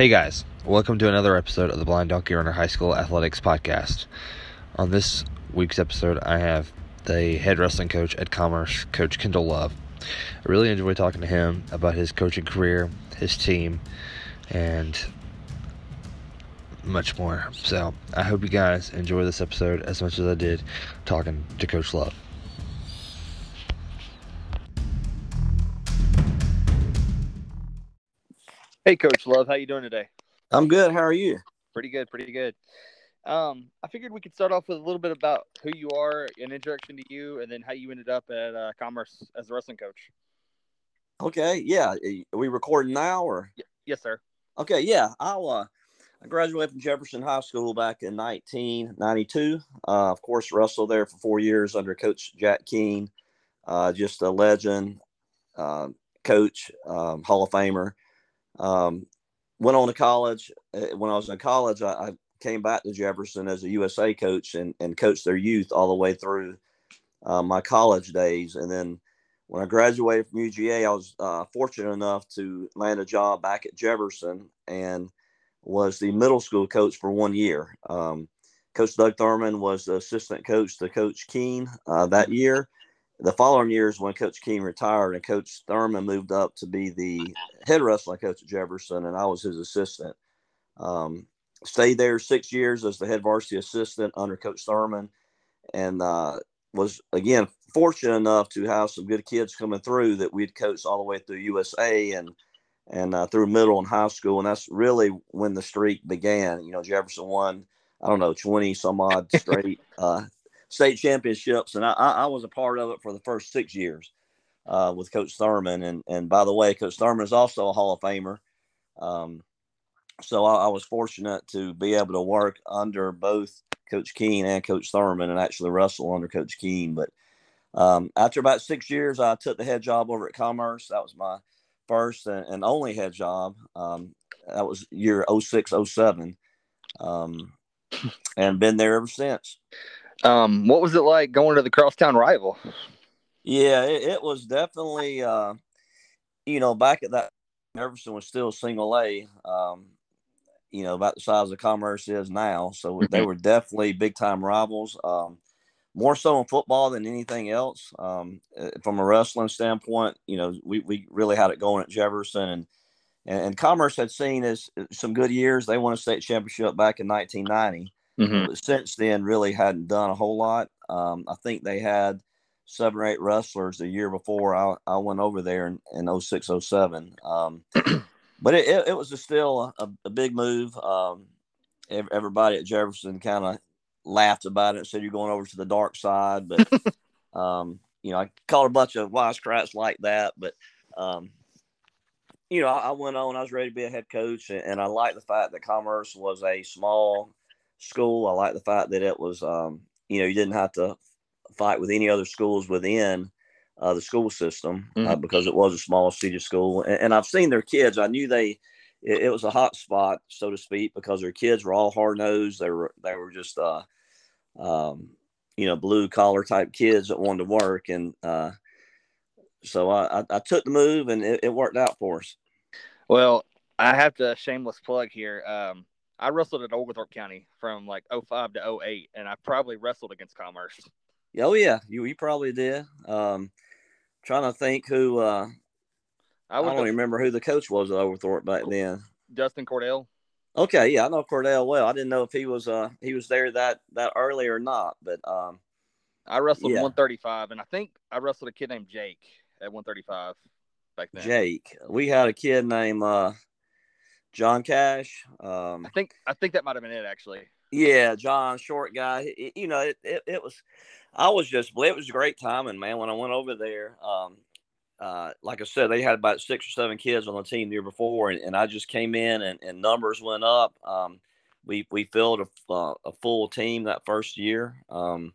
Hey guys, welcome to another episode of the Blind Donkey Runner High School Athletics Podcast. On this week's episode, I have the head wrestling coach at Commerce, Coach Kendell Love. I really enjoy talking to him about his coaching career, his team, and much more. So I hope you guys enjoy this episode as much as I did talking to Coach Love. Hey, Coach Love, how you doing today? I'm good. How are you? Pretty good, pretty good. Um, I figured we could start off with a little bit about who you are, an introduction to you, and then how you ended up at uh, Commerce as a wrestling coach. Okay. Yeah. Are we recording now or? Y- yes, sir. Okay. Yeah. I'll. Uh, I graduated from Jefferson High School back in 1992. Uh, of course, wrestled there for four years under Coach Jack Keene. Uh, just a legend, uh, coach, um, Hall of Famer. Um, went on to college. Uh, when I was in college, I, I, came back to Jefferson as a USA coach and, and coached their youth all the way through uh, my college days. And then when I graduated from UGA, I was uh, fortunate enough to land a job back at Jefferson and was the middle school coach for one year. Um, coach Doug Thurman was the assistant coach to Coach Keene uh, that year the following years when Coach Keene retired and Coach Thurman moved up to be the head wrestling coach at Jefferson, and I was his assistant. Um, stayed there six years as the head varsity assistant under Coach Thurman, and uh, was again fortunate enough to have some good kids coming through that we'd coached all the way through USA and and uh, through middle and high school, and that's really when the streak began. You know, Jefferson won I don't know twenty some odd straight uh, state championships, and I, I, was a part of it for the first six years uh, with Coach Thurman. And and by the way, Coach Thurman is also a Hall of Famer. Um, so I, I, was fortunate to be able to work under both Coach Keene and Coach Thurman, and actually wrestle under Coach Keene. But um, after about six years, I took the head job over at Commerce. That was my first and, and only head job. Um, that was year 06, 07. Um, and been there ever since. Um, what was it like going to the crosstown rival? Yeah, it, it was definitely, uh, you know, back at that, Jefferson was still single A, um, you know, about the size of Commerce is now. So mm-hmm. they were definitely big time rivals. Um, more so in football than anything else. Um, uh, from a wrestling standpoint, you know, we, we really had it going at Jefferson and, and, Commerce had seen as uh, some good years. They won a state championship back in 1990. Mm-hmm. But since then, really hadn't done a whole lot. Um, I think they had seven or eight wrestlers the year before I, I went over there in, in 06, 07. Um, but it, it, it, was a still a, a, big move. Um, everybody at Jefferson kind of laughed about it and said, You're going over to the dark side. But, um, you know, I caught a bunch of wisecracks like that. But, um, you know, I, I, went on, I was ready to be a head coach, and, and I liked the fact that Commerce was a small school. I like the fact that it was, um, you know, you didn't have to fight with any other schools within uh, the school system uh, mm-hmm. uh, because it was a small city school. And, and, I've seen their kids. I knew they, it, it, was a hot spot, so to speak, because their kids were all hard nosed. They were, they were just, uh, um, you know, blue collar type kids that wanted to work. And uh, so I, I, I, took the move and it, it worked out for us. Well, I have to shameless plug here. Um, I wrestled at Oglethorpe County from like 05 to 08, and I probably wrestled against Commerce. Oh yeah, you you probably did. Um, trying to think who. Uh, I, I don't even remember who the coach was at Oglethorpe back then. Justin Cordell. Okay, yeah, I know Cordell well. I didn't know if he was uh he was there that that early or not, but um, I wrestled yeah. 135, and I think I wrestled a kid named Jake at 135 back then. Jake, we had a kid named uh John Cash. Um, I think I think that might have been it actually. Yeah, John, short guy. It, you know, it, it, it, was. I was just. It was a great timing, man. When I went over there, um, uh, like I said, they had about six or seven kids on the team the year before, and, and I just came in and, and numbers went up. Um, we we filled a, uh, a full team that first year. Um,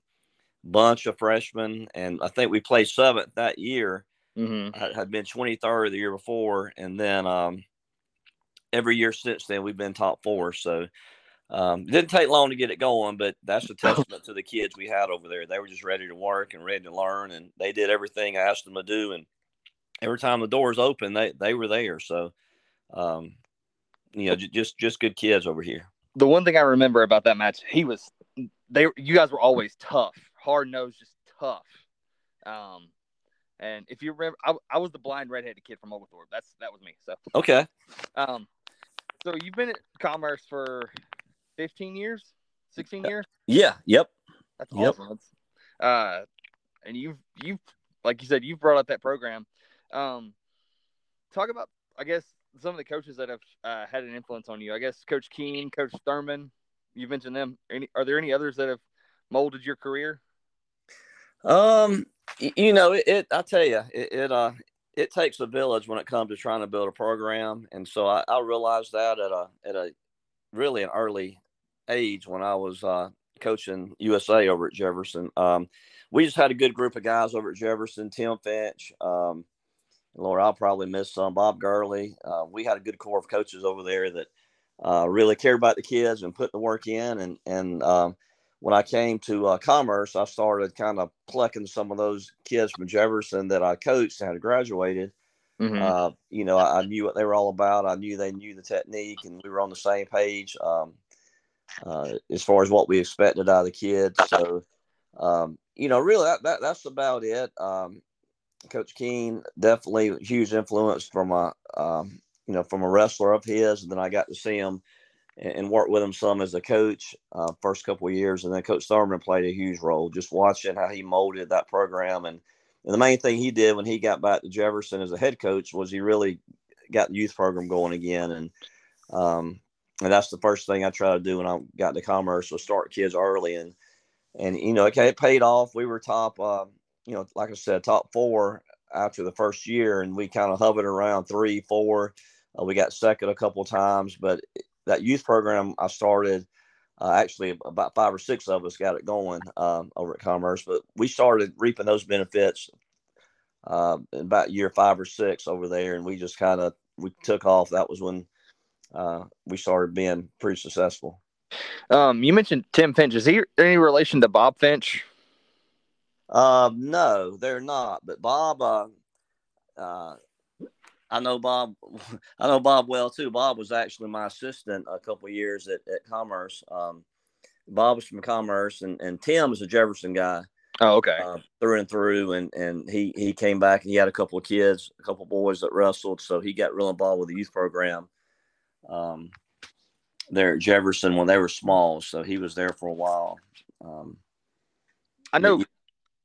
bunch of freshmen, and I think we played seventh that year. Mm-hmm. Had, had been twenty third the year before, and then um, every year since then we've been top four. So um, it didn't take long to get it going, but that's a testament to the kids we had over there. They were just ready to work and ready to learn, and they did everything I asked them to do. And every time the doors open, they they were there. So um, you know, just just good kids over here. The one thing I remember about that match, he was they you guys were always tough, hard nosed, just tough. Um, and if you remember, I, I was the blind redheaded kid from Oglethorpe. That's that was me. So okay. Um, so you've been at Commerce for fifteen years, sixteen years. Yeah. Yep. That's awesome. Yep. uh, and you've you've like you said, you've brought up that program. Um, talk about I guess some of the coaches that have uh, had an influence on you. I guess Coach Keene, Coach Thurman. You mentioned them. Any are there any others that have molded your career? Um, you know, it, it I tell you, it, it, uh it takes a village when it comes to trying to build a program, and so I, I realized that at a at a really an early age when I was uh, coaching USA over at Jefferson. Um, we just had a good group of guys over at Jefferson. Tim Finch, um, Lord, I'll probably miss some. Bob Gurley. Uh, we had a good core of coaches over there that uh, really cared about the kids and put the work in, and and um, when I came to uh, Commerce, I started kind of plucking some of those kids from Jefferson that I coached and had graduated. Mm-hmm. Uh, you know, I, I, knew what they were all about. I knew they knew the technique, and we were on the same page um, uh, as far as what we expected out of the kids. So, um, you know, really, that, that that's about it. Um, Coach Keene definitely huge influence from a um, you know from a wrestler of his, and then I got to see him and, worked with him some as a coach uh, first couple of years, and then Coach Thurman played a huge role. Just watching how he molded that program, and, and the main thing he did when he got back to Jefferson as a head coach was he really got the youth program going again, and um, and that's the first thing I try to do when I got to Commerce was start kids early, and and you know okay, it paid off. We were top, uh, you know, like I said, top four after the first year, and we kind of hovered around three, four. Uh, we got second a couple times, but that youth program I started, uh, actually about five or six of us got it going um, over at Commerce, but we started reaping those benefits uh, about year five or six over there, and we just kind of we took off. That was when uh, we started being pretty successful. Um, you mentioned Tim Finch. Is he any relation to Bob Finch? Uh, no, they're not. But Bob, uh, uh, I know Bob. I know Bob well too. Bob was actually my assistant a couple years at, at Commerce. Um, Bob was from Commerce, and, and Tim is a Jefferson guy. Oh, okay. Uh, through and through, and and he he came back and he had a couple of kids, a couple of boys that wrestled, so he got real involved with the youth program. Um, there at Jefferson when they were small, so he was there for a while. Um, I know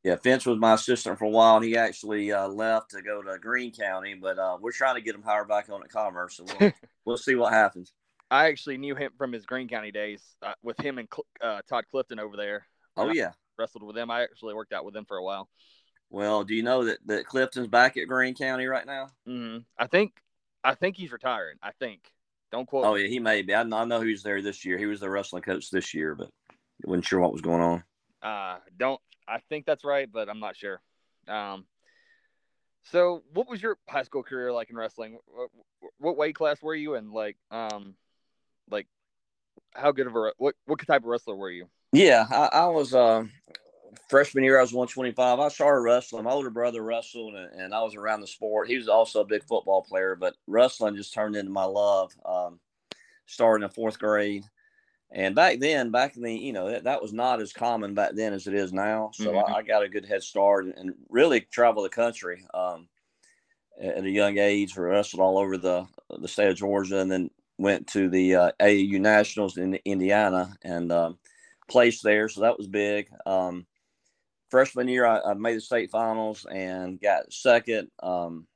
yeah, Finch was my assistant for a while, and he actually uh, left to go to Greene County. But uh, we're trying to get him hired back on at Commerce, so we'll, we'll see what happens. I actually knew him from his Greene County days uh, with him and uh, Todd Clifton over there. Oh yeah, wrestled with them. I actually worked out with them for a while. Well, do you know that, that Clifton's back at Greene County right now? Mm-hmm. I think I think he's retiring. I think. Don't quote. Oh yeah, he may be. I, I know who's there this year. He was the wrestling coach this year, but wasn't sure what was going on. Uh, don't I think that's right, but I'm not sure. Um, so what was your high school career like in wrestling? What, what weight class were you in? Like, um, like how good of a what what type of wrestler were you? Yeah, I, I was uh, freshman year. I was 125. I started wrestling. My older brother wrestled, and, and, I was around the sport. He was also a big football player, but wrestling just turned into my love. Um, starting in fourth grade, and back then, back in the, you know, that, that was not as common back then as it is now. So mm-hmm. I, I, got a good head start and, and really traveled the country um, at a young age. Wrestled all over the the state of Georgia, and then went to the uh, AAU Nationals in Indiana and um, placed there. So that was big. Um, freshman year, I, I, made the state finals and got second. Um,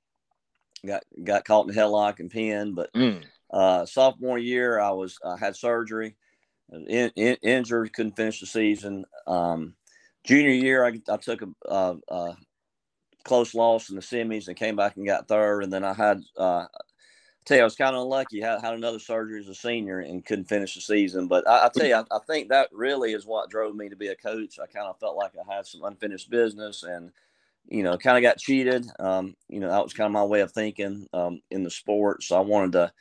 got got caught in the headlock and pinned, but mm. uh, sophomore year, I was I had surgery in, in, injured, couldn't finish the season. Um, junior year, I, I took a, a, a, close loss in the semis and came back and got third. And then I had, uh, I tell you, I was kind of unlucky. Had had another surgery as a senior and couldn't finish the season. But I, I tell you, I, I, think that really is what drove me to be a coach. I kind of felt like I had some unfinished business and, you know, kind of got cheated. Um, you know, that was kind of my way of thinking um, in the sport. So I wanted to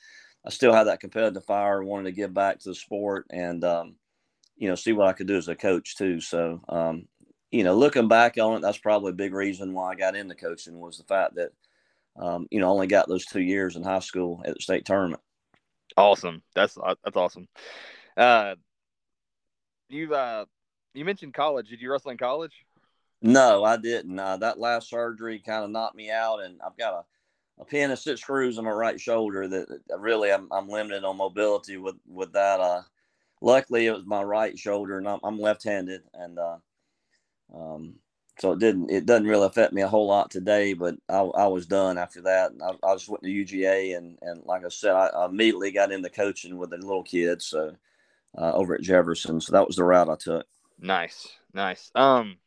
I still have that competitive fire, wanted to give back to the sport and, um, you know, see what I could do as a coach too. So, um, you know, looking back on it, that's probably a big reason why I got into coaching was the fact that, um, you know, I only got those two years in high school at the state tournament. Awesome. That's uh, that's awesome. Uh, you uh, you mentioned college. Did you wrestle in college? No, I didn't. Uh, that last surgery kind of knocked me out, and I've got a, a pin and six screws on my right shoulder that, really I'm, I'm limited on mobility with with that. Uh, luckily, it was my right shoulder, and I'm, I'm left-handed, and uh, um, so it didn't it doesn't really affect me a whole lot today. But I, I was done after that. I, I just went to UGA, and and like I said, I, I immediately got into coaching with the little kids. So uh, over at Jefferson, so that was the route I took. Nice, nice. Um,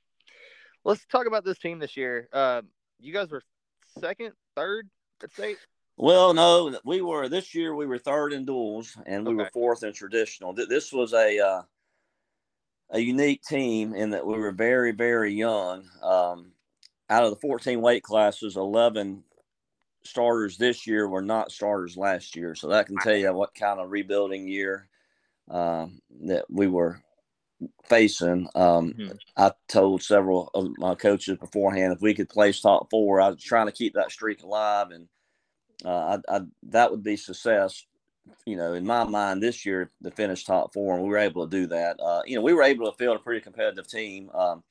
let's talk about this team this year. Uh, you guys were second, third at state. Well, no, we were this year. We were third in duels, and we Okay. were fourth in traditional. Th- This was a uh, a unique team in that we were very, very young. Um, out of the 14 weight classes, 11 starters this year were not starters last year. So that can tell you what kind of rebuilding year um, that we were facing. Um, Mhm. I told several of my coaches beforehand if we could place top four, I was trying to keep that streak alive, and uh, I, I, that would be success. You know, in my mind, this year to finish top four, and we were able to do that. Uh, you know, we were able to field a pretty competitive team. Um,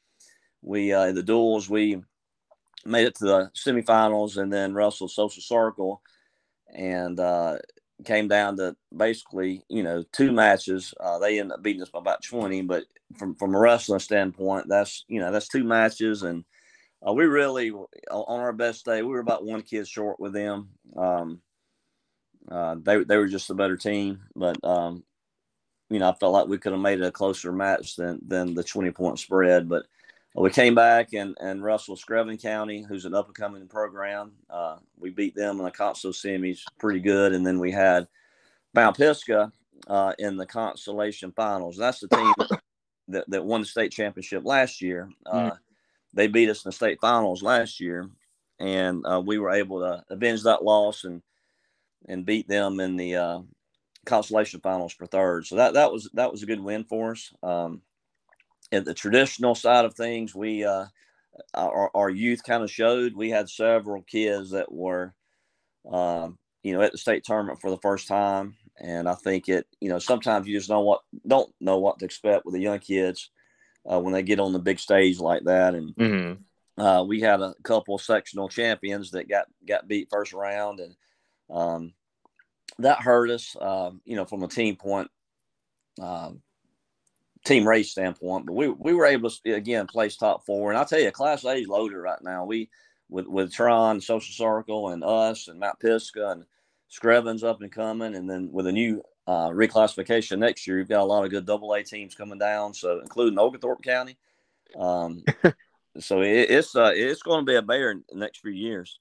we uh, in the duels, we made it to the semifinals, and then Russell Social Circle, and uh, came down to basically, you know, two matches. Uh, they ended up beating us by about 20, but from, from a wrestling standpoint, that's, you know, that's two matches. And uh, we really, on our best day, we were about one kid short with them. Um, uh, they, they were just a better team, but, um, you know, I felt like we could have made a closer match than, than the 20 point spread, but we came back and, and Russell Screven County, who's an up and coming program. Uh, we beat them in the Conso semis pretty good. And then we had Mount Pisgah uh, in the consolation finals. That's the team that, that won the state championship last year. Uh, They beat us in the state finals last year. And uh, we were able to avenge that loss and, and beat them in the uh, consolation finals for third. So that, that was, that was a good win for us. Um, at the traditional side of things, we uh, our, our youth kind of showed. We had several kids that were, um, you know, at the state tournament for the first time, and I think it, you know, sometimes you just know what don't know what to expect with the young kids uh, when they get on the big stage like that. And Mm-hmm. uh, we had a couple sectional champions that got got beat first round, and um, that hurt us, um, you know, from a team point. Um, team race standpoint, but we we were able to again place top four. And I'll tell you, Class A is loaded right now. We with with Trion, Social Circle, and us, and Mount Pisgah, and Screven's up and coming, and then with a new uh, reclassification next year, you've got a lot of good Double A teams coming down. So including Oglethorpe County. Um, so it, it's uh, it's going to be a bear in the next few years.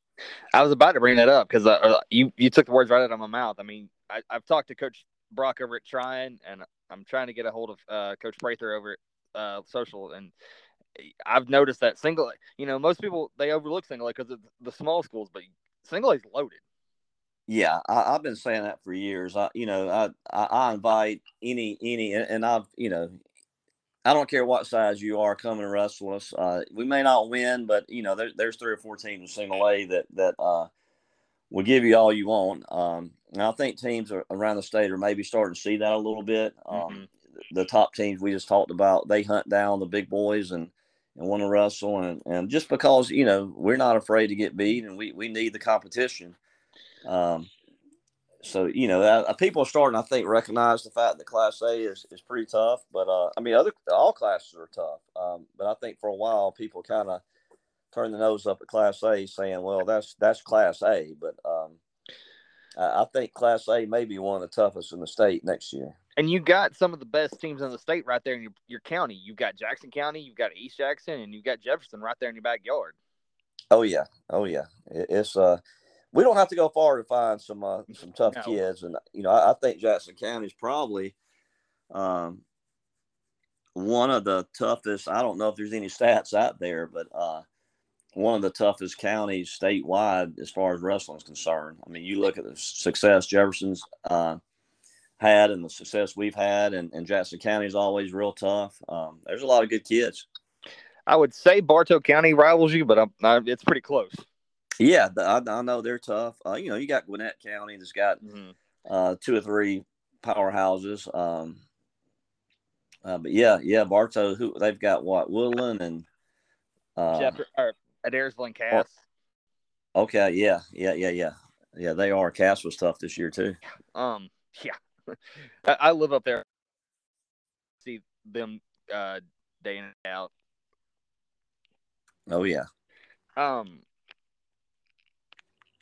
I was about to bring that up because uh, you you took the words right out of my mouth. I mean, I, I've talked to Coach Brock over at Trion, and I'm trying to get a hold of uh, Coach Prather over at uh, Social, and I've noticed that single. You know, most people they overlook single because of the small schools, but single is loaded. Yeah, I, I've been saying that for years. I, you know, I, I, I invite any, any, and and I've, you know, I don't care what size you are, come and wrestle us. Uh, we may not win, but you know, there, there's three or four teams in single A that that uh, will give you all you want. Um, and I think teams around the state are maybe starting to see that a little bit. Um, Mhm. The top teams we just talked about, they hunt down the big boys and and want to wrestle, and and just because you know we're not afraid to get beat, and we we need the competition. Um, so you know, uh, people are starting, I think, recognize the fact that Class A is, is pretty tough. But uh, I mean, other all classes are tough. Um, but I think for a while, people kind of turn the nose up at Class A, saying, "Well, that's that's Class A." But um, I, I think Class A may be one of the toughest in the state next year. And you got some of the best teams in the state right there in your, your county. You've got Jackson County, you've got East Jackson, and you've got Jefferson right there in your backyard. Oh yeah, oh yeah. It, it's uh, we don't have to go far to find some uh, some tough No. kids, and you know, I, I think Jackson County is probably um one of the toughest. I don't know if there's any stats out there, but uh, one of the toughest counties statewide as far as wrestling is concerned. I mean, you look at the success Jefferson's uh, had and the success we've had, and, and Jackson County is always real tough. Um, there's a lot of good kids. I would say Bartow County rivals you, but I'm, I, it's pretty close. Yeah, the- I, I know they're tough. Uh, you know, you got Gwinnett County that's got Mm-hmm. uh, two or three powerhouses. Um, uh, but yeah, yeah, Bartow, who they've got what Woodland and uh, Chapter, or Adairsville and Cass. Okay, yeah, yeah, yeah, yeah, yeah. They are. Cass was tough this year too. Um, yeah, I, I live up there. See them uh, day in and out. Oh yeah. Um,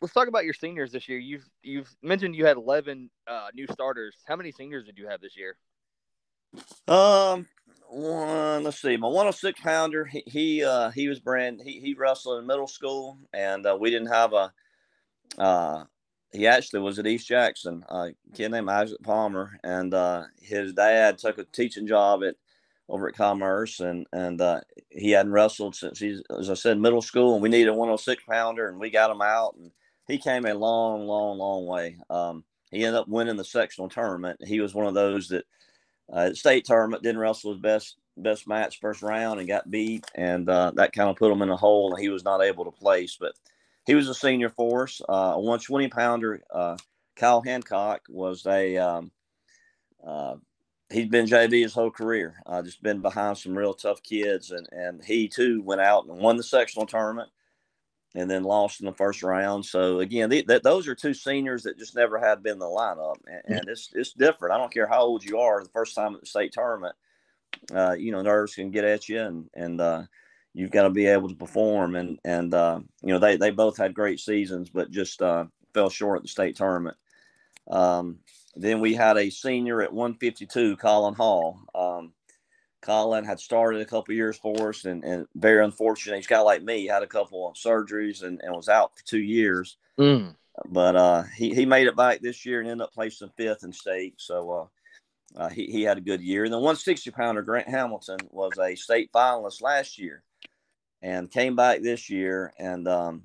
let's talk about your seniors this year. You've you've mentioned you had eleven uh, new starters. How many seniors did you have this year? Um, one. Let's see. My 106 pounder. He he, uh, he was brand. He he wrestled in middle school, and uh, we didn't have a. Uh, he actually was at East Jackson. A kid named Isaac Palmer, and uh, his dad took a teaching job at over at Commerce, and and uh, he hadn't wrestled since he's, as I said, middle school, and we needed a 106 pounder, and we got him out, and he came a long, long, long way. Um, he ended up winning the sectional tournament. He was one of those that uh, state tournament didn't wrestle his best best match first round and got beat, and uh, that kind of put him in a hole, and he was not able to place. But he was a senior for us. Uh, a 120 pounder, uh, Kyle Hancock was a um, uh, he'd been JV his whole career. Uh, just been behind some real tough kids, and and he too went out and won the sectional tournament and then lost in the first round. So again, the, the, those are two seniors that just never had been in the lineup, and, and, it's it's different. I don't care how old you are. The first time at the state tournament, uh, you know, nerves can get at you, and and uh, you've got to be able to perform. And and uh, you know, they they both had great seasons, but just uh, fell short at the state tournament. Um, then we had a senior at 152, Colin Hall. Um, Colin had started a couple years for us, and, and very unfortunate. He's got like me, had a couple of surgeries and, and was out for two years. Mm. But uh, he, he made it back this year and ended up placing fifth in state. So uh, uh, he, he had a good year. And the 160 pounder, Grant Hamilton, was a state finalist last year and came back this year and um,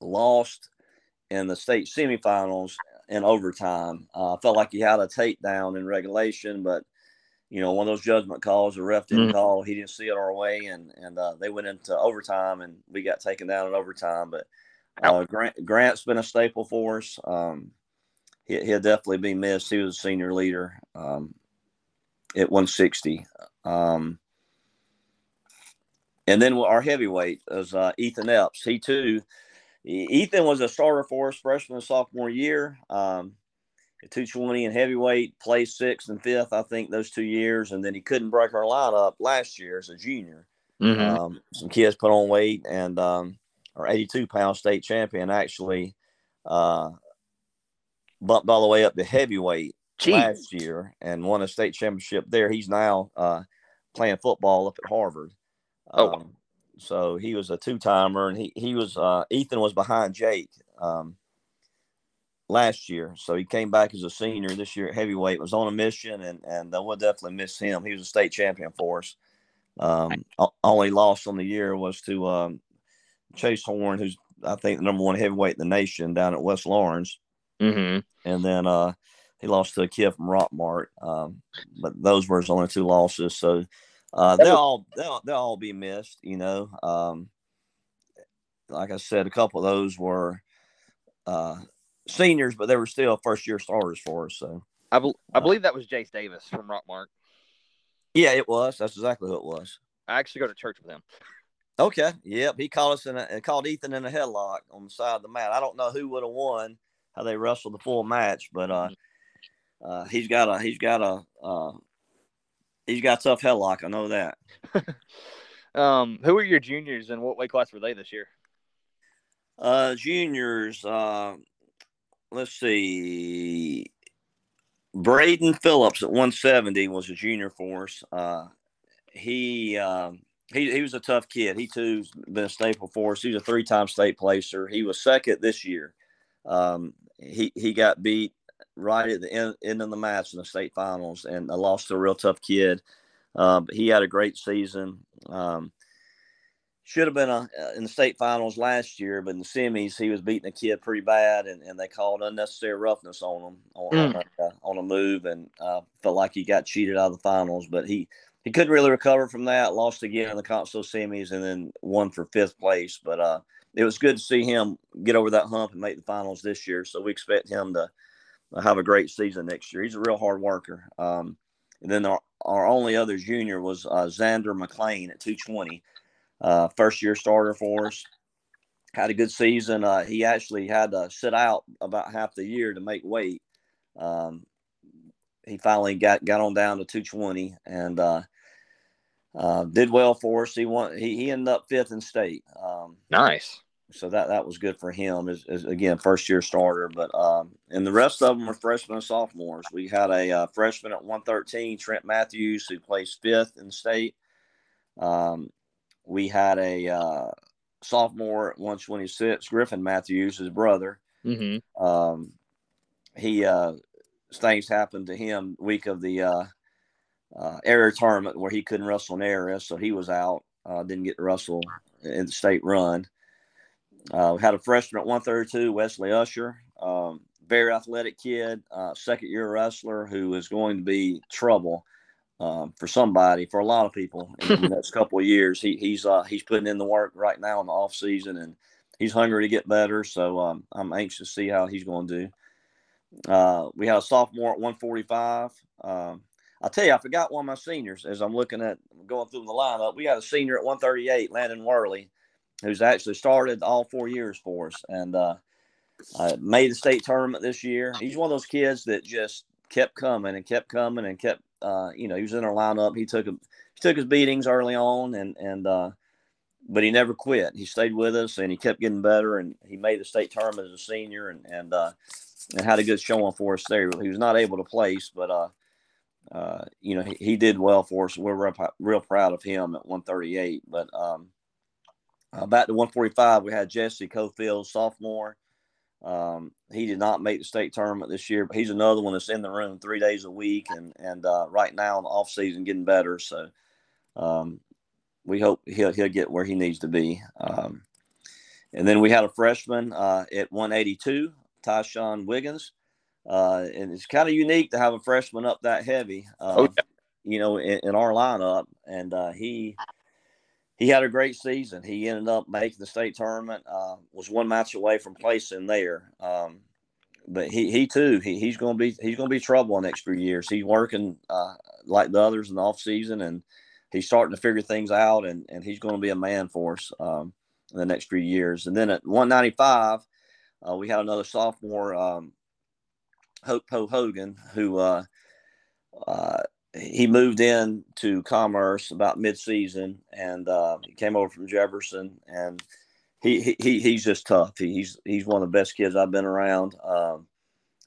lost in the state semifinals in overtime. I uh, felt like he had a takedown in regulation, but you know, one of those judgment calls. The ref didn't mm-hmm. call. He didn't see it our way, and and uh, they went into overtime, and we got taken down in overtime. But uh, Grant Grant's been a staple for us. Um, he, will definitely be missed. He was a senior leader um, at 160. Um, and then our heavyweight is uh, Ethan Epps. He too, Ethan was a starter for us freshman and sophomore year. Um, 220 and heavyweight, placed sixth and fifth, I think, those two years. And then he couldn't break our lineup last year as a junior. Mm-hmm. Um, some kids put on weight, and um, our 82 pound state champion actually uh, bumped all the way up to heavyweight Jeez. last year and won a state championship there. He's now uh, playing football up at Harvard. Oh. Um, so he was a two timer, and he, he was, uh, Ethan was behind Jake. Um, last year. So he came back as a senior this year at heavyweight, was on a mission, and, and we'll definitely miss him. He was a state champion for us. Um, only loss on the year was to um, Chase Horn, who's, I think, the number one heavyweight in the nation down at West Laurens. Mm-hmm. And then uh, he lost to a kid from Rockmart. Um, but those were his only two losses. So uh, they'll all they'll, they'll all be missed, you know. Um, like I said, a couple of those were uh, seniors, but they were still first year starters for us. So I, be- I uh, believe that was Jace Davis from Rockmart. Yeah, it was. That's exactly who it was. I actually go to church with him. Okay. Yep. He called us in a called Ethan in a headlock on the side of the mat. I don't know who would have won how they wrestled the full match, but uh, mm-hmm. uh, he's got a he's got a uh, he's got tough headlock. I know that. um, who are your juniors and what weight class were they this year? Uh, juniors. Uh, let's see. Braden Phillips at 170 was a junior for us. Uh, he, uh, he he was a tough kid. He too's been a staple for us. He's a three-time state placer. He was second this year. Um, he he got beat right at the end, end of the match in the state finals and I lost to a real tough kid. But he had a great season. Um, should have been a, uh, in the state finals last year, but in the semis he was beating a kid pretty bad, and, and they called unnecessary roughness on him on, mm. a, uh, on, a, move, and uh, felt like he got cheated out of the finals. But he he couldn't really recover from that. Lost again in the Consul semis, and then won for fifth place. But uh, it was good to see him get over that hump and make the finals this year. So we expect him to have a great season next year. He's a real hard worker. Um, and then our, our only other junior was uh, Xander McLean at 220, uh, first year starter for us. Had a good season. Uh, he actually had to sit out about half the year to make weight. Um, he finally got got on down to 220 and uh, uh, did well for us. He won. He, he ended up fifth in state. Um, nice. So that that was good for him. As, as again, first year starter. But um, and the rest of them are freshmen and sophomores. We had a uh, freshman at 113, Trent Matthews, who plays fifth in state. Um, we had a uh, sophomore at 126, Griffin Matthews, his brother. Mm-hmm. Um, he uh, things happened to him week of the uh, uh, area tournament where he couldn't wrestle in area, so he was out. Uh, didn't get to wrestle in the state run. Uh, we had a freshman at 132, Wesley Usher, um, very athletic kid, uh, second year wrestler who is going to be trouble um, for somebody, for a lot of people in the next couple of years. He, he's uh, he's putting in the work right now in the off season, and he's hungry to get better. So um, I'm anxious to see how he's going to do. Uh, we had a sophomore at 145. Um, I'll tell you, I forgot one of my seniors as I'm looking at going through the lineup. We had a senior at 138, Landon Worley who's actually started all four years for us and uh, uh, made the state tournament this year. He's one of those kids that just kept coming and kept coming and kept, uh, you know, he was in our lineup. He took a, he took his beatings early on and and uh, but he never quit. He stayed with us and he kept getting better and he made the state tournament as a senior and and uh, and had a good showing for us there. He was not able to place, but uh, uh, you know, he, he did well for us. We're real, real proud of him at 138. But um, uh, back to 145, we had Jesse Cofield, sophomore. Um, he did not make the state tournament this year, but he's another one that's in the room three days a week and and uh, right now in the off season getting better. So um, we hope he'll he'll get where he needs to be. Um, and then we had a freshman uh, at 182, Tyshawn Wiggins, uh, and it's kind of unique to have a freshman up that heavy. oh, yeah. You know, in, in our lineup, and uh, he he had a great season. He ended up making the state tournament. Uh, was one match away from placing there. Um, but he, he too he, he's going to be he's going to be trouble in the next few years. He's working uh, like the others in the off season, and he's starting to figure things out. And, and he's going to be a man for us um, in the next few years. And then at 195, uh, we had another sophomore, um, Hope Ho Hogan, who uh, uh, he moved in to Commerce about mid-season, and uh, he came over from Jefferson, and he, he he's just tough. He, he's he's one of the best kids I've been around. Um,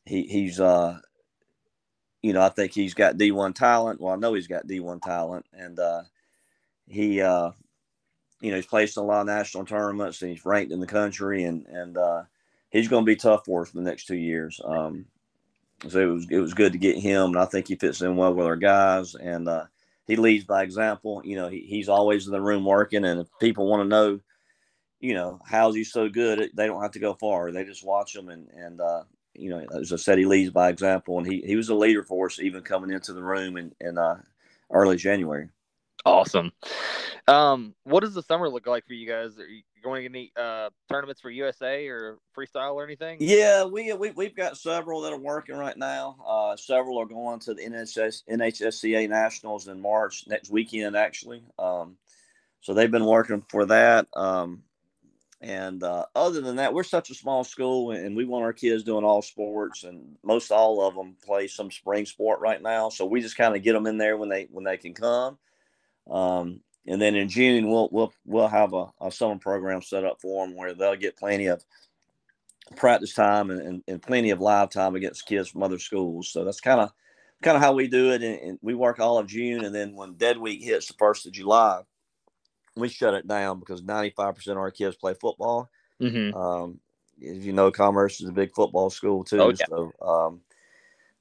he he's uh, you know I think he's got D1 talent. Well, I know he's got D1 talent, and uh, he uh, you know he's placed in a lot of national tournaments, and he's ranked in the country, and and uh, he's going to be tough for us for the next two years. Um, so it was it was good to get him, and I think he fits in well with our guys, and uh, he leads by example. You know, he, he's always in the room working, and if people want to know, you know, how's he so good, they don't have to go far. They just watch him, and and uh, you know, as I said, he leads by example, and he he was a leader for us even coming into the room in in uh, early January. Awesome. Um, what does the summer look like for you guys? Are you going to any uh, tournaments for USA or freestyle or anything? Yeah, we, we we've got several that are working right now. Uh, several are going to the NHS, NHSCA Nationals in March next weekend, actually. Um, so they've been working for that. Um, and uh, other than that, we're such a small school, and we want our kids doing all sports, and most all of them play some spring sport right now. So we just kind of get them in there when they when they can come. Um, and then in June we'll we'll we'll have a, a, summer program set up for them where they'll get plenty of practice time and, and, and plenty of live time against kids from other schools. So that's kind of kind of how we do it. And, and, we work all of June, and then when Dead Week hits the first of July, we shut it down because ninety five percent of our kids play football. Mm-hmm. Um, as you know, Commerce is a big football school too. Oh, yeah. So um,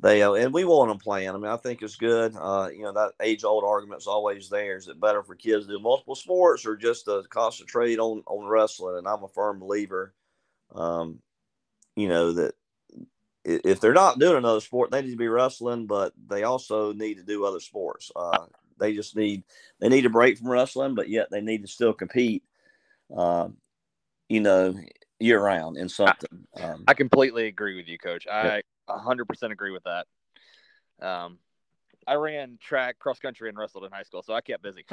they uh, and we want them playing. I mean, I think it's good. Uh, you know, that age old argument is always there. Is it better for kids to do multiple sports or just to concentrate on on wrestling? And I'm a firm believer, um, you know, that if they're not doing another sport, they need to be wrestling, but they also need to do other sports. Uh, they just need they need a break from wrestling, but yet they need to still compete. Uh, you know, year round in something. I, um, I completely agree with you, Coach. I yeah. 100% agree with that. Um, I ran track, cross country, and wrestled in high school, so I kept busy.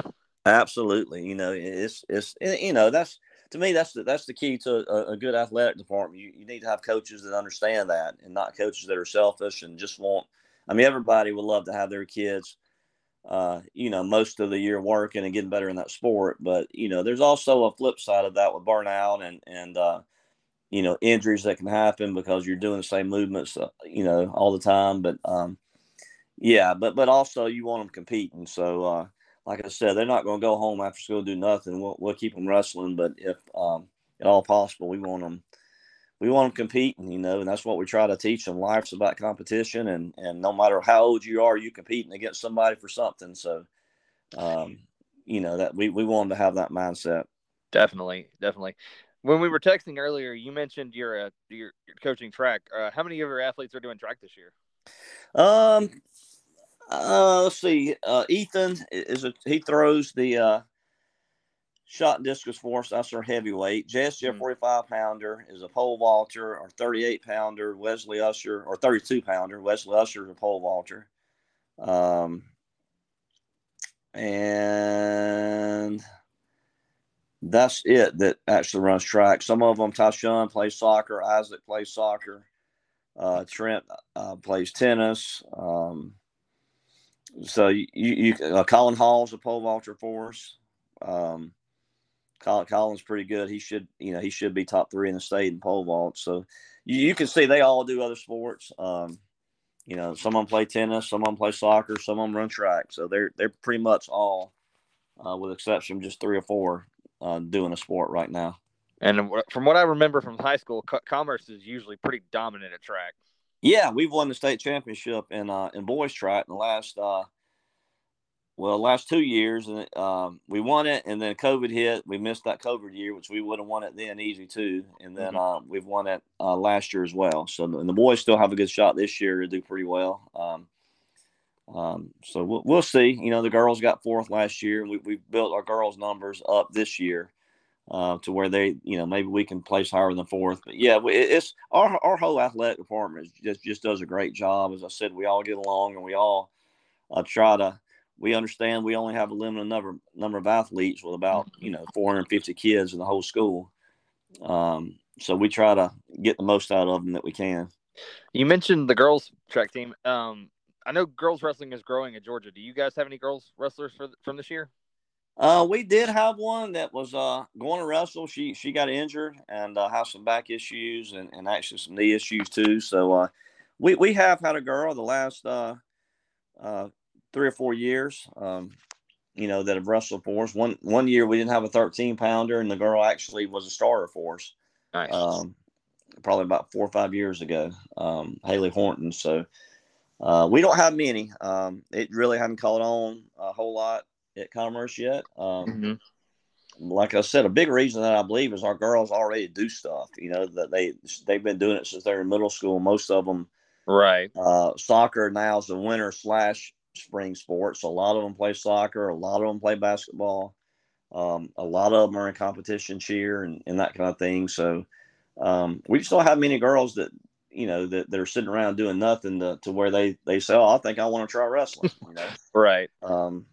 Absolutely, you know, it's it's you know that's to me that's the, that's the key to a, a good athletic department. You, you need to have coaches that understand that, and not coaches that are selfish and just want. I mean, everybody would love to have their kids, uh, you know, most of the year working and getting better in that sport, but you know, there's also a flip side of that with burnout and and uh, you know injuries that can happen because you're doing the same movements, uh, you know, all the time. But um, yeah, but but also you want them competing. So uh, like I said, they're not going to go home after school do nothing. We'll we'll keep them wrestling, but if um, at all possible, we want them we want them competing. You know, and that's what we try to teach them. Life's about competition, and and no matter how old you are, you competing against somebody for something. So, um, you know that we we want them to have that mindset. Definitely, definitely. When we were texting earlier, you mentioned you're, uh, you're coaching track. Uh, how many of your athletes are doing track this year? Um, uh, let's see. Uh, Ethan is a he throws the uh, shot and discus for us. That's our heavyweight. Jesse, mm-hmm. a 45 pounder, is a pole vaulter, or 38 pounder. Wesley Usher, or 32 pounder. Wesley Usher is a pole vaulter. Um, and that's it that actually runs track. Some of them, Tyshawn plays soccer, Isaac plays soccer, uh, Trent uh, plays tennis. Um, so you, you uh, Colin Hall's a pole vaulter for us. Um, Colin, Colin's pretty good. He should, you know, he should be top three in the state in pole vault. So you, you can see they all do other sports. Um, you know, some of them play tennis, some of them play soccer, some of them run track. So they're they're pretty much all, uh, with exception of just three or four, uh, doing a sport right now. And from what I remember from high school, Commerce is usually pretty dominant at track. Yeah, we've won the state championship in uh, in boys track in the last uh, well last two years, and um, we won it, and then COVID hit. We missed that COVID year, which we would have won it then easy too, and then mm-hmm. uh, we've won it uh, last year as well. So and the boys still have a good shot this year to do pretty well. Um, um, so we'll, we'll see. You know, the girls got fourth last year. We we built our girls' numbers up this year uh, to where they, you know, maybe we can place higher than fourth. But yeah, it's our our whole athletic department just just does a great job. As I said, we all get along and we all uh, try to. We understand we only have a limited number number of athletes with about you know 450 kids in the whole school. Um, so we try to get the most out of them that we can. You mentioned the girls track team. Um, I know girls wrestling is growing in Georgia. Do you guys have any girls wrestlers for, from this year? Uh, we did have one that was uh, going to wrestle. She she got injured and uh, has some back issues and, and actually some knee issues too. So uh, we we have had a girl the last uh, uh, three or four years, um, you know, that have wrestled for us. One one year we didn't have a 13 pounder, and the girl actually was a starter for us. Nice. Um, probably about four or five years ago, um, Haley Horton. So uh, we don't have many. Um, it really hadn't caught on a whole lot at Commerce yet. Um, mm-hmm. Like I said, a big reason that I believe is our girls already do stuff. You know that they they've been doing it since they're in middle school. Most of them, right? Uh, soccer now is the winter slash spring sports. so a lot of them play soccer. A lot of them play basketball. Um, a lot of them are in competition cheer and, and that kind of thing. So um, we just don't have many girls that you know that, they're sitting around doing nothing to, to where they they say, "Oh, I think I want to try wrestling." You know, right? Um,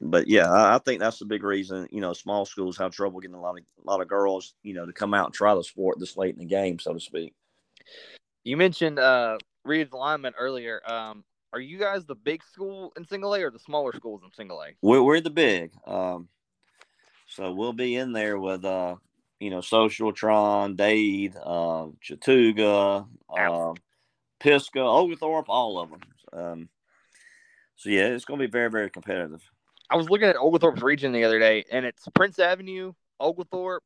but yeah, I, I, think that's the big reason. You know, small schools have trouble getting a lot of a lot of girls, you know, to come out and try the sport this late in the game, so to speak. You mentioned uh, Reed's alignment earlier. Um, are you guys the big school in single A or the smaller schools in single A? We're, we're the big. Um, so we'll be in there with uh, you know, Socialtron, Dade, uh, Chattooga, uh, Pisgah, Oglethorpe, all of them. Um, so yeah, it's going to be very, very competitive. I was looking at Oglethorpe's region the other day, and it's Prince Avenue, Oglethorpe,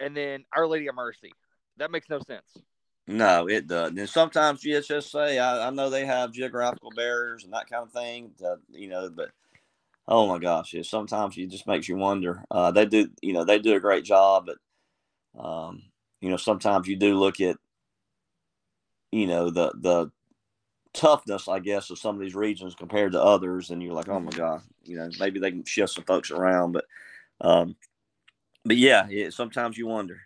and then Our Lady of Mercy. That makes no sense. No, it doesn't. And sometimes GHSA, I, I know they have geographical barriers and that kind of thing, to, you know, but oh my gosh, yeah, sometimes it just makes you wonder. Uh, they do, you know, they do a great job, but um, you know, sometimes you do look at, you know, the the toughness, I guess, of some of these regions compared to others, and you're like, oh my god, you know, maybe they can shift some folks around, but, um, but yeah, it, sometimes you wonder.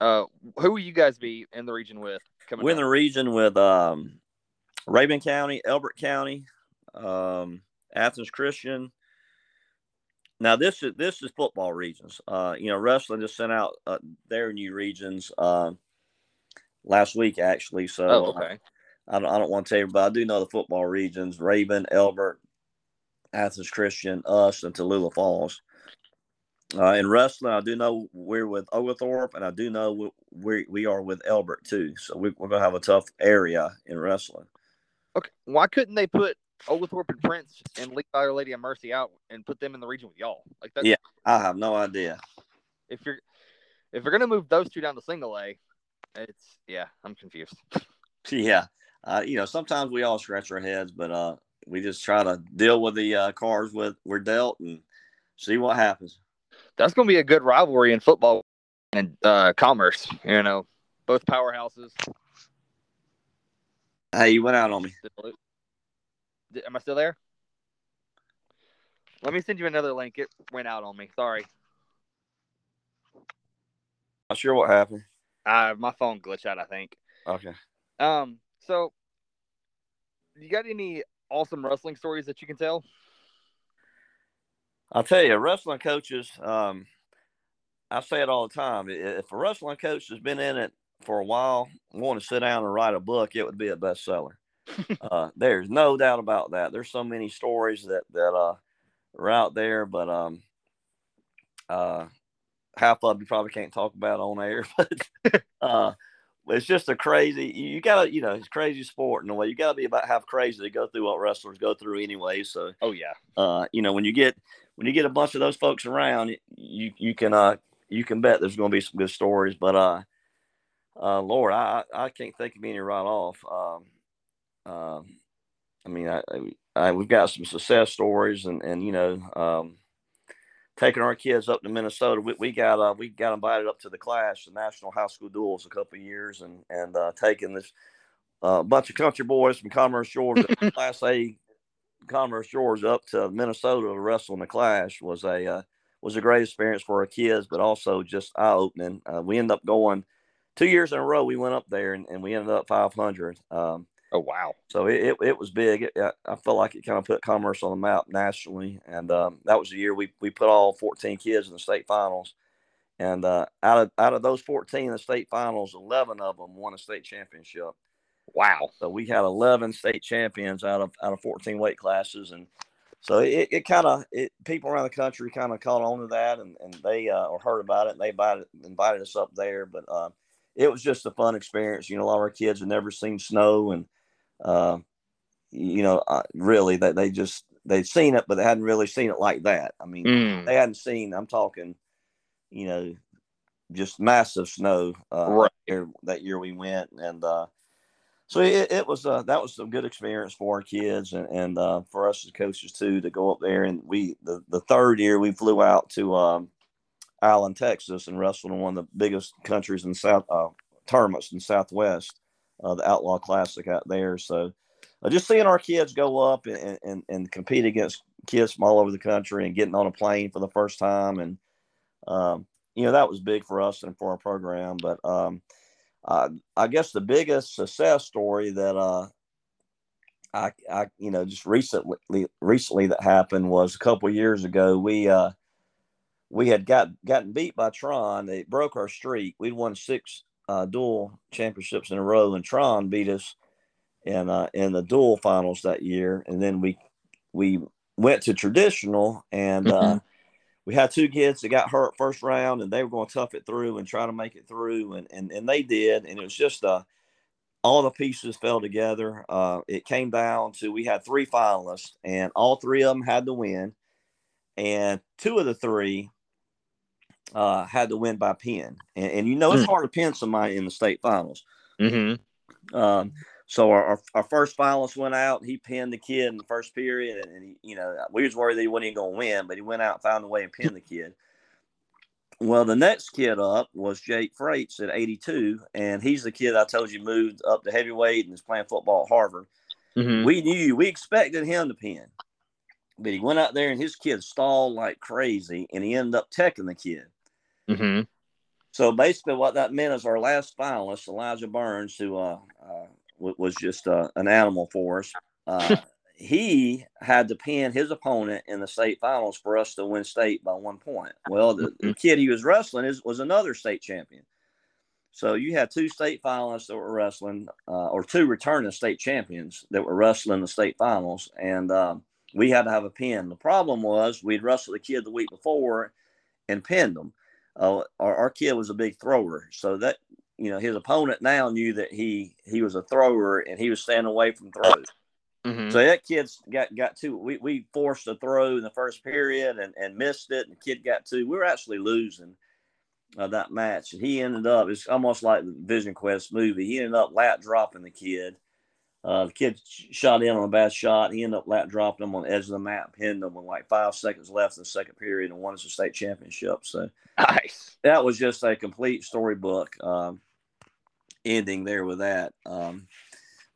Uh, who will you guys be in the region with? Coming We're in the region with um, Rabun County, Elbert County, um, Athens Christian. Now this is this is football regions. Uh, you know, wrestling just sent out uh, their new regions uh, last week actually. So Oh, okay. I don't, I don't want to tell you, but I do know the football regions: Rabun, Elbert, Athens Christian, us, and Tallulah Falls. Uh, in wrestling, I do know we're with Oglethorpe, and I do know we we, we are with Elbert too. So we, we're gonna have a tough area in wrestling. Okay. Why couldn't they put Oglethorpe and Prince and Levi Our Lady of Mercy out and put them in the region with y'all? Like that. Yeah. I have no idea. If you're if you're gonna move those two down to single A, it's yeah, I'm confused. Yeah, uh, you know, sometimes we all scratch our heads, but uh, we just try to deal with the uh, cards with we're dealt and see what happens. That's gonna be a good rivalry in football and uh, commerce. You know, both powerhouses. Hey, you went out on me. Am I still there? Let me send you another link. It went out on me. Sorry. Not sure what happened. Uh, my phone glitched out. I think. Okay. Um. So, you got any awesome wrestling stories that you can tell? I'll tell you, wrestling coaches, um, I say it all the time. If a wrestling coach has been in it for a while, want to sit down and write a book, it would be a bestseller. Uh, there's no doubt about that. There's so many stories that that uh, are out there, but um, uh, half of you probably can't talk about on air. But uh, it's just a crazy. You gotta, you know, it's crazy sport in a way. You gotta be about half crazy to go through what wrestlers go through anyway. So Oh yeah. uh, you know, when you get when you get a bunch of those folks around, you you can uh you can bet there's going to be some good stories. But uh, uh, Lord, I I can't think of any right off. Um, um, I mean, I, I we've got some success stories, and and you know, um, taking our kids up to Minnesota, we, we got uh we got invited up to the clash, the national high school duals, a couple of years, and and uh, taking this uh, bunch of country boys from Commerce, Georgia, Class A Commerce Georgia up to Minnesota to wrestle in the Clash was a uh, was a great experience for our kids, but also just eye opening. Uh, we ended up going two years in a row. We went up there and, and we ended up 500. Um, Oh wow. so it, it, it was big. It, I- felt like it kind of put Commerce on the map nationally, and um, that was the year we we put all 14 kids in the state finals. And uh, out of out of those 14 in the state finals, 11 of them won a state championship. Wow. So we had 11 state champions out of out of 14 weight classes, and so it, it kind of it people around the country kind of caught on to that, and and they uh, or heard about it, and they invited invited us up there. But uh, it was just a fun experience. You know, a lot of our kids had never seen snow, and uh, you know, uh, really that they just they'd seen it, but they hadn't really seen it like that. I mean, Mm. they hadn't seen. I'm talking, you know, just massive snow. Uh, Right. year- that year we went, and uh, so it, it was uh, that was a good experience for our kids and, and uh, for us as coaches too to go up there. And we the, the third year we flew out to um, Allen, Texas, and wrestled in one of the biggest countries in South uh, tournaments in Southwest, uh, the Outlaw Classic out there. So uh, just seeing our kids go up and, and, and compete against kids from all over the country and getting on a plane for the first time. And um, you know that was big for us and for our program. But um, uh, i guess the biggest success story that uh, I, I you know just recently recently that happened was a couple years ago. We uh, we had got gotten beat by Trion. They broke our streak. We'd won six uh, dual championships in a row and Trion beat us in uh, in the dual finals that year. And then we we went to traditional and uh, we had two kids that got hurt first round and they were going to tough it through and try to make it through and and, and they did. And it was just uh all the pieces fell together. Uh it came down to we had three finalists and all three of them had to win. And two of the three uh had to win by pin and, and you know it's Hmm. hard to pin somebody in the state finals Mm-hmm. um, so our, our, our first finalist went out. He pinned the kid in the first period, and, and he, you know we was worried that he wasn't even going to win, but he went out and found a way and pinned the kid. Well, the next kid up was Jake Freights at 82, and he's the kid I told you moved up to heavyweight and is playing football at Harvard. Mm-hmm. We knew we expected him to pin, but he went out there and his kid stalled like crazy, and he ended up teching the kid. Mm-hmm. So basically, what that meant is our last finalist, Elijah Burns, who uh, uh, was just uh, an animal for us. Uh, he had to pin his opponent in the state finals for us to win state by one point. Well, the, the kid he was wrestling is, was another state champion. So you had two state finalists that were wrestling, uh, or two returning state champions that were wrestling the state finals, and um, we had to have a pin. The problem was we'd wrestled the kid the week before and pinned him. Uh, our, our kid was a big thrower, so that you know his opponent now knew that he he was a thrower and he was staying away from throws. Mhm. So that kid's got got two. We we forced a throw in the first period and, and missed it, and the kid got two. We were actually losing uh, that match, and he ended up. It's almost like the Vision Quest movie. He ended up lap dropping the kid. Uh, the kid shot in on a bad shot. He ended up lap dropping him on the edge of the map, pinned him with like five seconds left in the second period, and won us a state championship. So nice. that was just a complete storybook um, ending there with that. Um,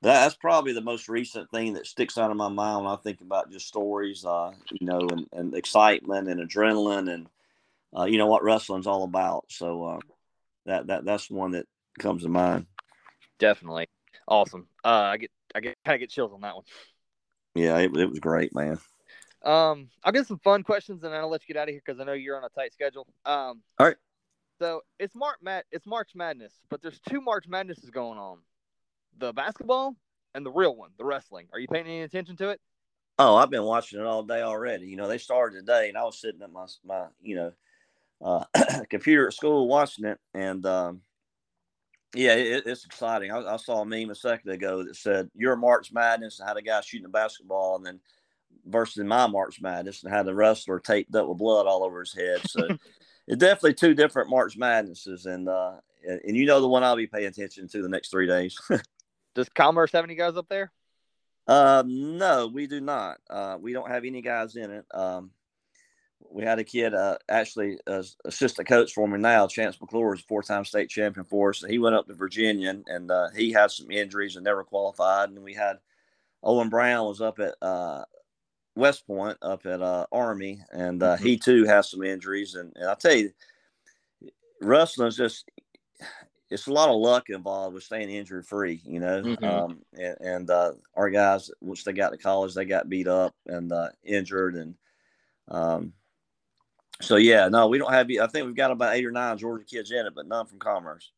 that's probably the most recent thing that sticks out of my mind when I think about just stories, uh, you know, and, and excitement and adrenaline and uh, you know what wrestling's all about. So uh, that that that's one that comes to mind. Definitely. Awesome. Uh, I get I get kind of get chills on that one. Yeah, it, it was great, man. Um, I'll get some fun questions and then I'll let you get out of here because I know you're on a tight schedule. Um, All right. So it's March Mad it's March Madness, but there's two March Madnesses going on: the basketball and the real one, the wrestling. Are you paying any attention to it? Oh, I've been watching it all day already. You know, they started today, and I was sitting at my my you know uh, computer at school watching it, and um, yeah, it, it's exciting. I, I saw a meme a second ago that said your March Madness and had a guy shooting a basketball, and then versus my March Madness and had a wrestler taped up with blood all over his head. So it's definitely two different March Madnesses, and uh, and, and you know the one I'll be paying attention to the next three days. Does Commerce have any guys up there? Um, no, we do not. Uh, we don't have any guys in it. Um, we had a kid, uh, actually, uh, assistant coach for me now, Chance McClure is a four-time state champion for us. He went up to Virginia and, and uh, he had some injuries and never qualified. And we had Owen Brown was up at uh, West Point, up at uh, Army, and uh, he too has some injuries. And, and I tell you, wrestling's just it's a lot of luck involved with staying injury free, you know. Mhm. Um, and, and uh, our guys, once they got to college, they got beat up and uh, injured, and um, so yeah, no, we don't have. I think we've got about eight or nine Georgia kids in it, but none from Commerce.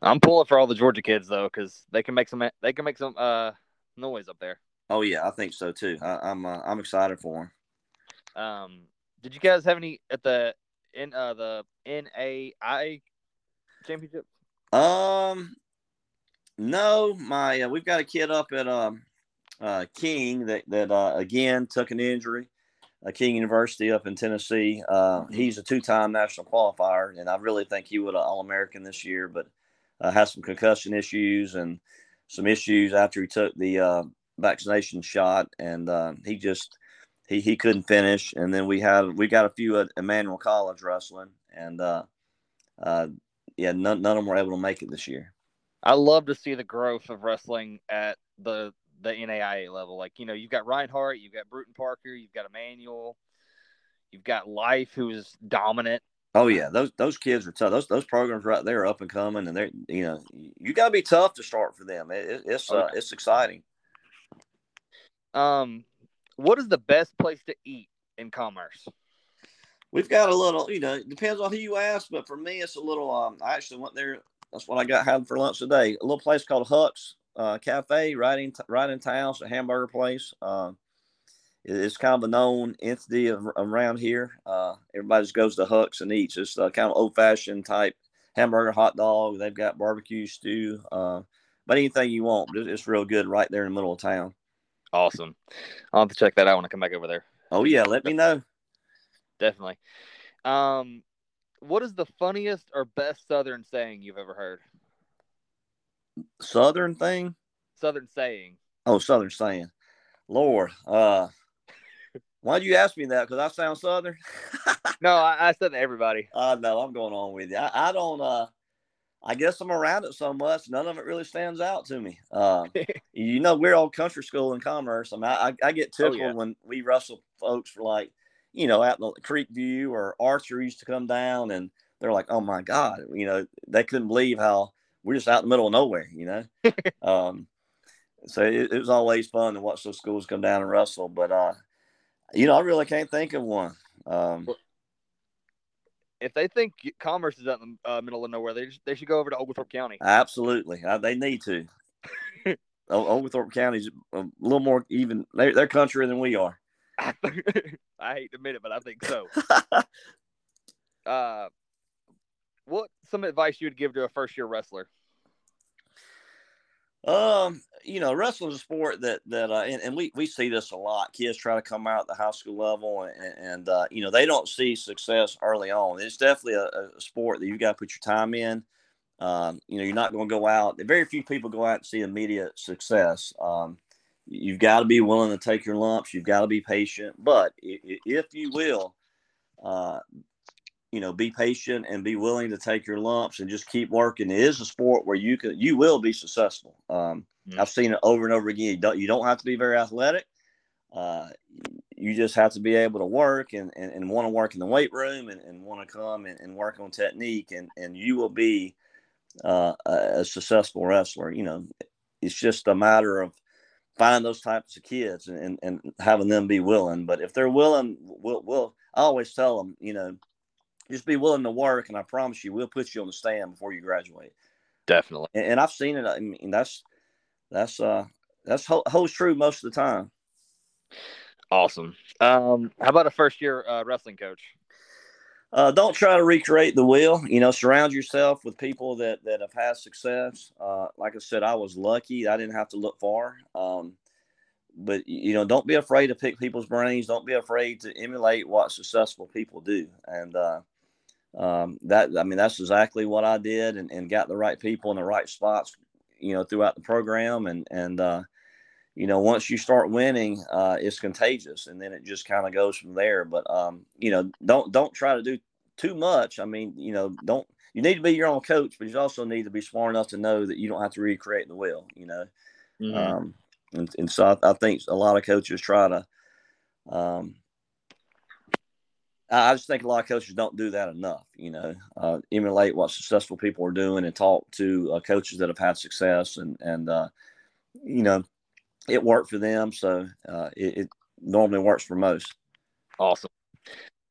I'm pulling for all the Georgia kids though, because they can make some they can make some uh noise up there. Oh yeah, I think so too. I, I'm uh, I'm excited for them. Um, did you guys have any at the in uh the NAI championship? Um, no, my uh, we've got a kid up at um uh, King that that uh, again took an injury. Uh, King University up in Tennessee. Uh, he's a two-time national qualifier, and I really think he would have All-American this year, but uh, has some concussion issues and some issues after he took the uh, vaccination shot, and uh, he just he he couldn't finish. And then we had we got a few at Emmanuel College wrestling, and uh, uh, yeah, none, none of them were able to make it this year. I love to see the growth of wrestling at the the NAIA level. Like you know, you've got Reinhardt, you've got Brewton-Parker, you've got Emmanuel, you've got Life, who is dominant. Oh yeah, those those kids are tough. Those those programs right there are up and coming, and they're you know you got to be tough to start for them. It, it- it's Oh, uh, it's exciting. Um, what is the best place to eat in Commerce? We've got a little, you know, it depends on who you ask, but for me, it's a little. Um, I actually went there. That's what I got had for lunch today. A little place called Huck's uh, Cafe, right in right in town. It's a hamburger place. Um, it- it's kind of a known entity of, around here. Uh, everybody just goes to Huck's and eats. It's uh, kind of old fashioned type hamburger, hot dog. They've got barbecue stew, uh, but anything you want. It's, it's real good right there in the middle of town. Awesome. I'll have to check that out when I come back over there. Oh yeah, let me know. Definitely. Um, what is the funniest or best Southern saying you've ever heard? Southern thing. Southern saying. Oh, Southern saying. Lord, uh, why'd you ask me that? Because I sound Southern. No, I, I said to everybody. uh, no, I'm going on with you. I, I don't. Uh, I guess I'm around it so much, none of it really stands out to me. Uh, you know, we're all country school in commerce. I mean, I, I get Oh, tickled yeah. when we wrestle folks for like, you know, out in the Creek View or Archer used to come down, and they're like, "Oh my God," you know, they couldn't believe how we're just out in the middle of nowhere, you know. um, so it, it, was always fun to watch those schools come down and wrestle. But uh, you know, I really can't think of one. Um, if they think Commerce is out in the uh, middle of nowhere, they they should go over to Oglethorpe County. Absolutely, uh, they need to. Oglethorpe County is a little more even. They're, they're country than we are. I, hate to admit it, but I think so. uh, what some advice you would give to a first year wrestler? Um, you know, wrestling is a sport that that uh, and, and, we we see this a lot. Kids try to come out at the high school level, and, and uh, you know they don't see success early on. It's definitely a, a sport that you got to put your time in. Um, you know, you're not going to go out. Very few people go out and see immediate success. Um, you've got to be willing to take your lumps. You've got to be patient. But if you will, uh, you know, be patient and be willing to take your lumps and just keep working. It is a sport where you can, you will be successful. Um, mm-hmm. I've seen it over and over again. You don't, you don't have to be very athletic. Uh, you just have to be able to work and, and, and want to work in the weight room and, and want to come and, and work on technique and, and you will be uh, a successful wrestler. You know, it's just a matter of finding those types of kids and, and, having them be willing. But if they're willing, we'll, we'll, I always tell them, you know, just be willing to work, and I promise you, we'll put you on the stand before you graduate. Definitely. And, and I've seen it. I mean, that's that's uh that's holds true most of the time. Awesome. Um, how about a first year uh, wrestling coach? Uh, don't try to recreate the wheel. You know, surround yourself with people that that have had success. Uh, like I said, I was lucky; I didn't have to look far. Um, but you know, don't be afraid to pick people's brains. Don't be afraid to emulate what successful people do. And uh, um, that I mean that's exactly what I did and, and got the right people in the right spots you know throughout the program. And and uh, you know once you start winning uh, it's contagious and then it just kind of goes from there. But um, you know don't don't try to do too much. I mean you know don't you need to be your own coach but you also need to be smart enough to know that you don't have to recreate the wheel you know? Mm-hmm. um, and, and so I, I, think a lot of coaches try to um, I just think a lot of coaches don't do that enough. You know, uh, emulate what successful people are doing and talk to uh, coaches that have had success, and and uh, you know, it worked for them, so uh, it, it, normally works for most. Awesome.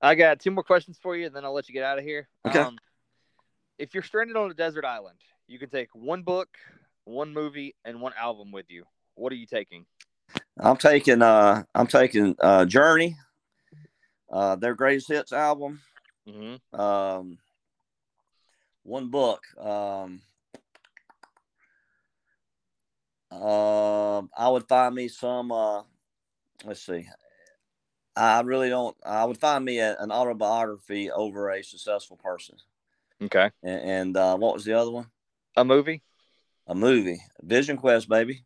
I got two more questions for you, and then I'll let you get out of here. Okay. Um, if you're stranded on a desert island, you can take one book, one movie, and one album with you. What are you taking? I'm taking. Uh, I'm taking uh, Journey uh, their greatest hits album. Mm-hmm. Um, one book. Um, uh, I would find me some. Uh, let's see. I really don't. I would find me a, an autobiography over a successful person. Okay. And, and uh, what was the other one? A movie. A movie. Vision Quest, baby.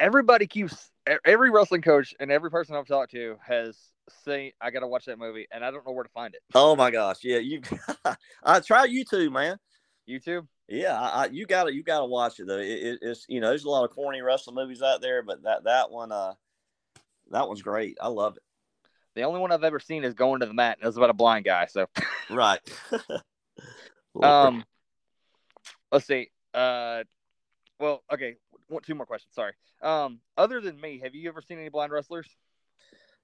Everybody keeps every wrestling coach and every person I've talked to has seen. I got to watch that movie, and I don't know where to find it. Oh my gosh, yeah, you. I try YouTube, man. YouTube. Yeah, I, I, you got to you got to watch it though. It, it, it's you know there's a lot of corny wrestling movies out there, but that that one uh that one's great. I love it. The only one I've ever seen is going to the mat, and it's about a blind guy. So right. um, let's see. Uh, well, okay. Two more questions. Sorry. Um, other than me, have you ever seen any blind wrestlers?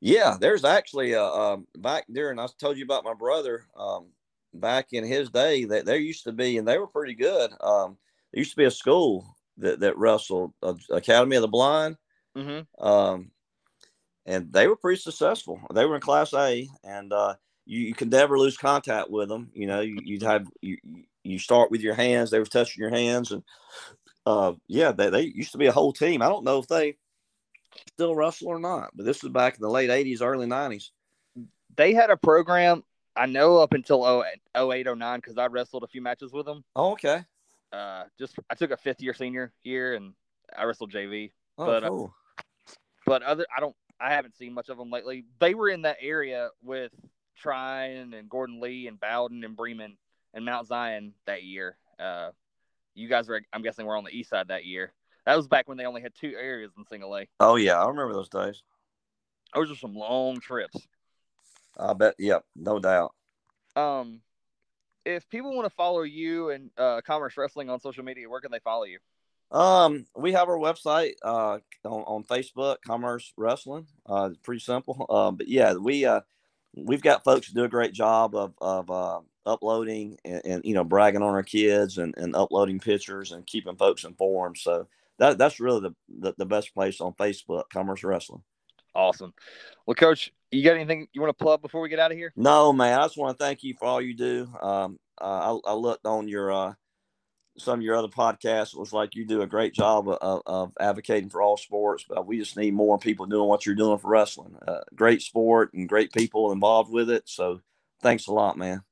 Yeah, there's actually uh, um, back during I told you about my brother um, back in his day that there used to be, and they were pretty good. Um, there used to be a school that that wrestled uh, Academy of the Blind, mm-hmm. um, and they were pretty successful. They were in Class A, and uh, you, you could never lose contact with them. You know, you, would have you you start with your hands. They were touching your hands, and uh, yeah, they, they used to be a whole team. I don't know if they still wrestle or not. But this was back in the late 80s, early 90s. They had a program, I know, up until 08, 09, because I wrestled a few matches with them. Oh, okay. Uh, just I took a fifth year senior year and I wrestled JV. Oh, but, uh, cool. Uh, but other, I don't, I haven't seen much of them lately. They were in that area with Trion and Gordon Lee and Bowdon and Bremen and Mount Zion that year. Uh, you guys were, I'm guessing, were on the east side that year. That was back when they only had two areas in single A. Oh yeah, I remember those days. Those are some long trips. I bet. Yep, no doubt. Um, if people want to follow you and uh, Commerce Wrestling on social media, where can they follow you? Um, we have our website uh, on, on Facebook, Commerce Wrestling. Uh, pretty simple. Uh, but yeah, we uh, we've got folks do a great job of of uh, uploading and, and, you know bragging on our kids and, and uploading pictures and keeping folks informed. So that that's really the, the, the best place on Facebook, Commerce Wrestling. Awesome. Well, Coach, you got anything you want to plug before we get out of here? No, man. I just want to thank you for all you do. Um, uh, I, I, looked on your uh, some of your other podcasts. It was like you do a great job of, of, advocating for all sports, but we just need more people doing what you're doing for wrestling. Uh, great sport and great people involved with it. So thanks a lot, man.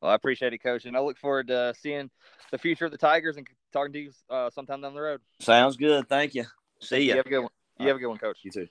Well, I appreciate it, Coach, and I look forward to seeing the future of the Tigers and talking to you uh, sometime down the road. Sounds good. Thank you. See you. You have a good one. You have a good one, Coach. You too.